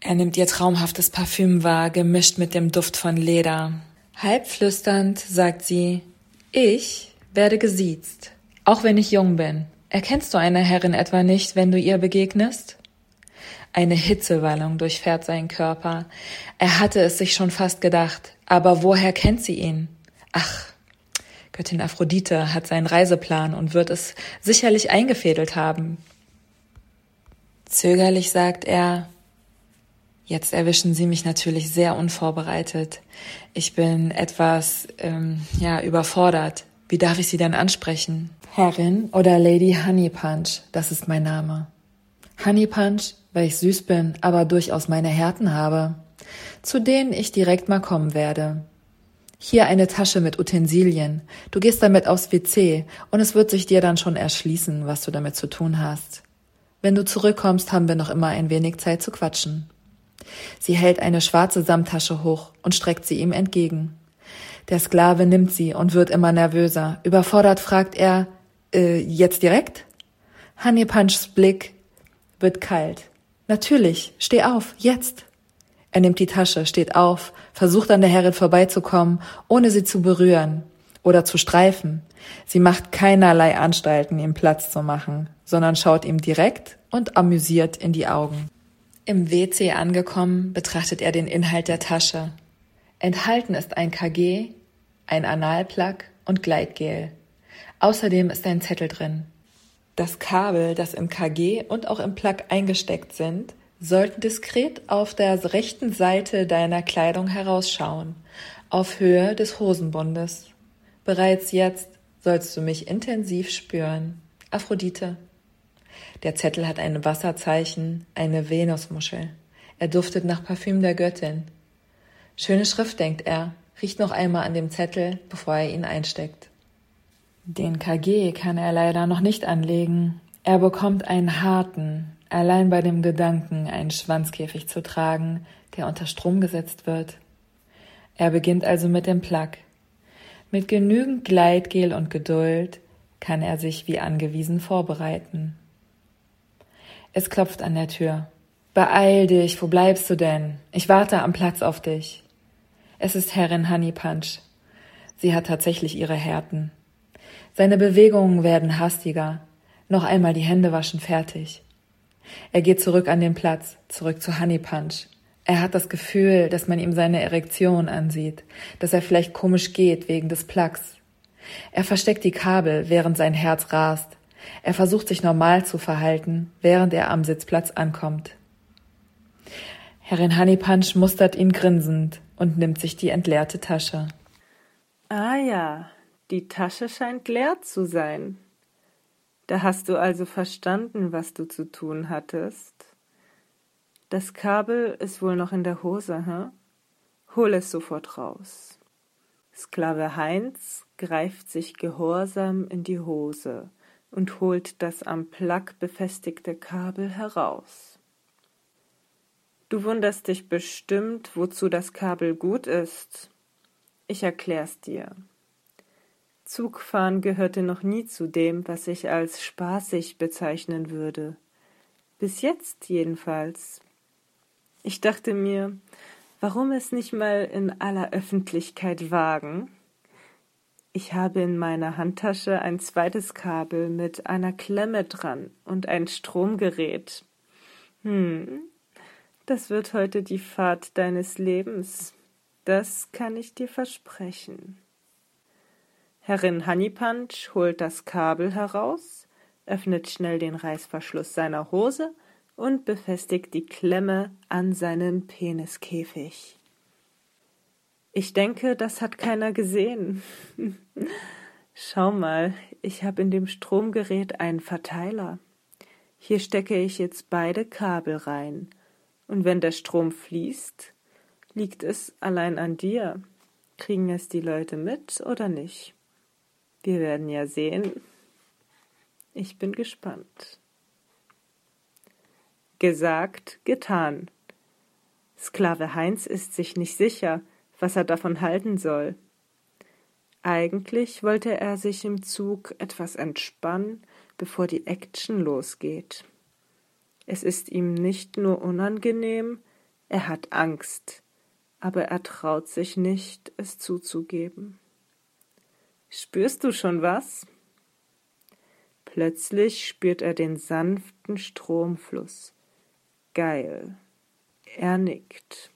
Er nimmt ihr traumhaftes Parfüm wahr, gemischt mit dem Duft von Leder. Halb flüsternd sagt sie, ich werde gesiezt, auch wenn ich jung bin. Erkennst du eine Herrin etwa nicht, wenn du ihr begegnest? Eine Hitzewallung durchfährt seinen Körper. Er hatte es sich schon fast gedacht, aber woher kennt sie ihn? Ach, Göttin Aphrodite hat seinen Reiseplan und wird es sicherlich eingefädelt haben. Zögerlich sagt er, Jetzt erwischen Sie mich natürlich sehr unvorbereitet. Ich bin etwas, ähm, ja, überfordert. Wie darf ich Sie denn ansprechen? Herrin oder Lady Honey Punch, das ist mein Name. Honey Punch, weil ich süß bin, aber durchaus meine Härten habe, zu denen ich direkt mal kommen werde. Hier eine Tasche mit Utensilien. Du gehst damit aufs WC und es wird sich dir dann schon erschließen, was du damit zu tun hast. Wenn du zurückkommst, haben wir noch immer ein wenig Zeit zu quatschen. Sie hält eine schwarze Samttasche hoch und streckt sie ihm entgegen. Der Sklave nimmt sie und wird immer nervöser. Überfordert fragt er, äh, jetzt direkt? Honey Punchs Blick wird kalt. Natürlich, steh auf, jetzt. Er nimmt die Tasche, steht auf, versucht an der Herrin vorbeizukommen, ohne sie zu berühren oder zu streifen. Sie macht keinerlei Anstalten, ihm Platz zu machen, sondern schaut ihm direkt und amüsiert in die Augen. Im WC angekommen, betrachtet er den Inhalt der Tasche. Enthalten ist ein KG, ein Analplug und Gleitgel. Außerdem ist ein Zettel drin. Das Kabel, das im KG und auch im Plug eingesteckt sind, sollten diskret auf der rechten Seite deiner Kleidung herausschauen, auf Höhe des Hosenbundes. Bereits jetzt sollst du mich intensiv spüren. Aphrodite. Der Zettel hat ein Wasserzeichen, eine Venusmuschel. Er duftet nach Parfüm der Göttin. Schöne Schrift, denkt er, riecht noch einmal an dem Zettel, bevor er ihn einsteckt. Den KG kann er leider noch nicht anlegen. Er bekommt einen harten, allein bei dem Gedanken, einen Schwanzkäfig zu tragen, der unter Strom gesetzt wird. Er beginnt also mit dem Plug. Mit genügend Gleitgel und Geduld kann er sich wie angewiesen vorbereiten. Es klopft an der Tür. Beeil dich, wo bleibst du denn? Ich warte am Platz auf dich. Es ist Herrin Honey Punch. Sie hat tatsächlich ihre Härten. Seine Bewegungen werden hastiger. Noch einmal die Hände waschen fertig. Er geht zurück an den Platz, zurück zu Honey Punch. Er hat das Gefühl, dass man ihm seine Erektion ansieht, dass er vielleicht komisch geht wegen des Plugs. Er versteckt die Kabel, während sein Herz rast. Er versucht sich normal zu verhalten, während er am Sitzplatz ankommt. Herrin Honeypunch mustert ihn grinsend und nimmt sich die entleerte Tasche. Ah ja, die Tasche scheint leer zu sein. Da hast du also verstanden, was du zu tun hattest. Das Kabel ist wohl noch in der Hose, hä? Hol es sofort raus. Sklave Heinz greift sich gehorsam in die Hose und holt das am Plug befestigte Kabel heraus. Du wunderst dich bestimmt, wozu das Kabel gut ist. Ich erklär's dir. Zugfahren gehörte noch nie zu dem, was ich als spaßig bezeichnen würde. Bis jetzt jedenfalls. Ich dachte mir, warum es nicht mal in aller Öffentlichkeit wagen? Ich habe in meiner Handtasche ein zweites Kabel mit einer Klemme dran und ein Stromgerät. Hm, das wird heute die Fahrt deines Lebens. Das kann ich dir versprechen. Herrin Honeypunch holt das Kabel heraus, öffnet schnell den Reißverschluss seiner Hose und befestigt die Klemme an seinem Peniskäfig. Ich denke, das hat keiner gesehen. Schau mal, ich habe in dem Stromgerät einen Verteiler. Hier stecke ich jetzt beide Kabel rein Und wenn der Strom fließt, liegt es allein an dir. Kriegen es die Leute mit oder nicht? Wir werden ja sehen. Ich bin gespannt. Gesagt, getan. Sklave Heinz ist sich nicht sicher, was er davon halten soll. Eigentlich wollte er sich im Zug etwas entspannen, bevor die Action losgeht. Es ist ihm nicht nur unangenehm, er hat Angst, aber er traut sich nicht, es zuzugeben. Spürst du schon was? Plötzlich spürt er den sanften Stromfluss. Geil. Er nickt.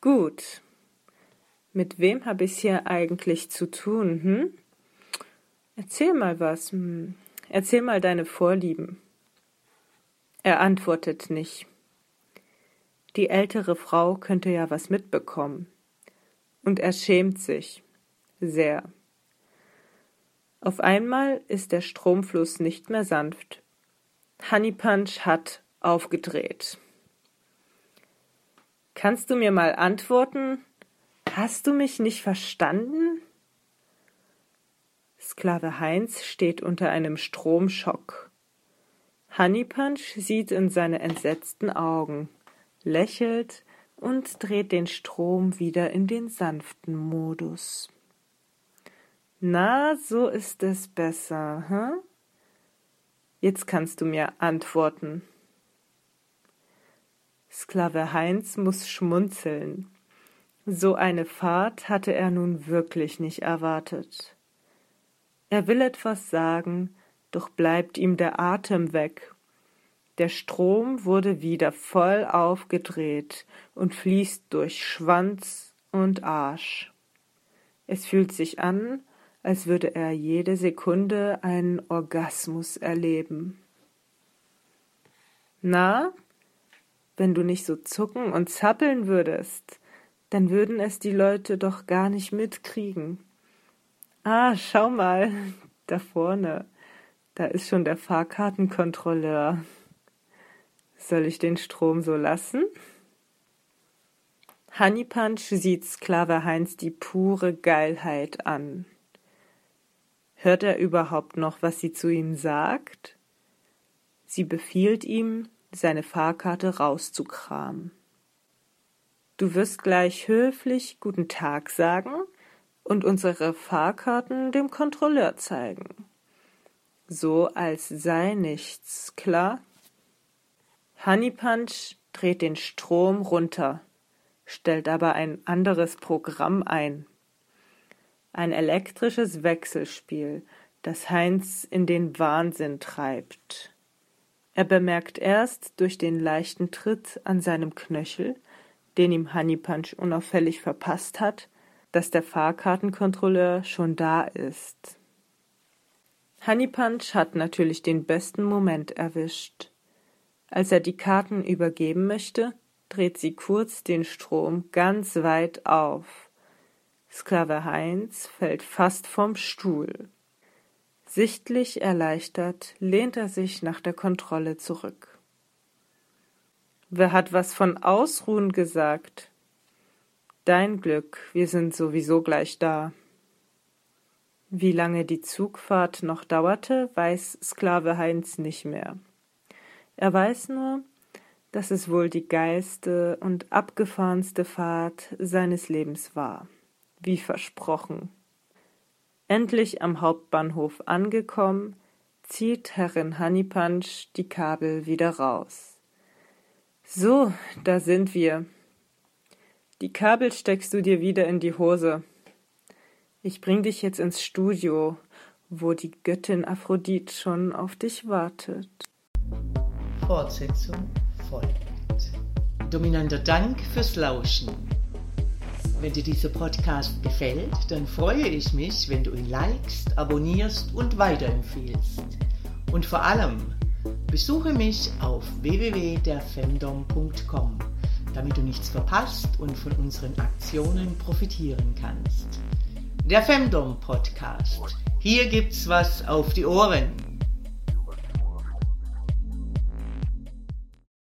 Gut. Mit wem habe ich's hier eigentlich zu tun, hm? Erzähl mal was. Hm. Erzähl mal deine Vorlieben. Er antwortet nicht. Die ältere Frau könnte ja was mitbekommen. Und er schämt sich. Sehr. Auf einmal ist der Stromfluss nicht mehr sanft. Honeypunch hat aufgedreht. Kannst du mir mal antworten? Hast du mich nicht verstanden? Sklave Heinz steht unter einem Stromschock. Honeypunch sieht in seine entsetzten Augen lächelt und dreht den Strom wieder in den sanften Modus. Na, so ist es besser, hm? Jetzt kannst du mir antworten. Sklave Heinz muss schmunzeln. So eine Fahrt hatte er nun wirklich nicht erwartet. Er will etwas sagen, doch bleibt ihm der Atem weg der Strom wurde wieder voll aufgedreht und fließt durch Schwanz und Arsch. Es fühlt sich an, als würde er jede Sekunde einen Orgasmus erleben. Na, wenn du nicht so zucken und zappeln würdest, dann würden es die Leute doch gar nicht mitkriegen. Ah, schau mal, da vorne, da ist schon der Fahrkartenkontrolleur. Soll ich den Strom so lassen? Honeypunch sieht Sklave Heinz die pure Geilheit an. Hört er überhaupt noch, was sie zu ihm sagt? Sie befiehlt ihm, seine Fahrkarte rauszukramen. Du wirst gleich höflich Guten Tag sagen und unsere Fahrkarten dem Kontrolleur zeigen. So als sei nichts, klar? Honeypunch dreht den Strom runter, stellt aber ein anderes Programm ein. Ein elektrisches Wechselspiel, das Heinz in den Wahnsinn treibt. Er bemerkt erst durch den leichten Tritt an seinem Knöchel, den ihm Honeypunch unauffällig verpasst hat, dass der Fahrkartenkontrolleur schon da ist. Honeypunch hat natürlich den besten Moment erwischt. Als er die Karten übergeben möchte, dreht sie kurz den Strom ganz weit auf. Sklave Heinz fällt fast vom Stuhl. Sichtlich erleichtert lehnt er sich nach der Kontrolle zurück. Wer hat was von Ausruhen gesagt? Dein Glück, wir sind sowieso gleich da. Wie lange die Zugfahrt noch dauerte, weiß Sklave Heinz nicht mehr. Er weiß nur, dass es wohl die geilste und abgefahrenste Fahrt seines Lebens war, wie versprochen. Endlich am Hauptbahnhof angekommen, zieht Herrin Honeypunch die Kabel wieder raus. So, da sind wir. Die Kabel steckst du dir wieder in die Hose. Ich bring dich jetzt ins Studio, wo die Göttin Aphrodite schon auf dich wartet. Fortsetzung folgt. Dominanter Dank fürs Lauschen. Wenn dir dieser Podcast gefällt, dann freue ich mich, wenn du ihn likest, abonnierst und weiterempfehlst. Und vor allem, besuche mich auf www.derfemdom.com, damit du nichts verpasst und von unseren Aktionen profitieren kannst. Der Femdom Podcast. Hier gibt's was auf die Ohren.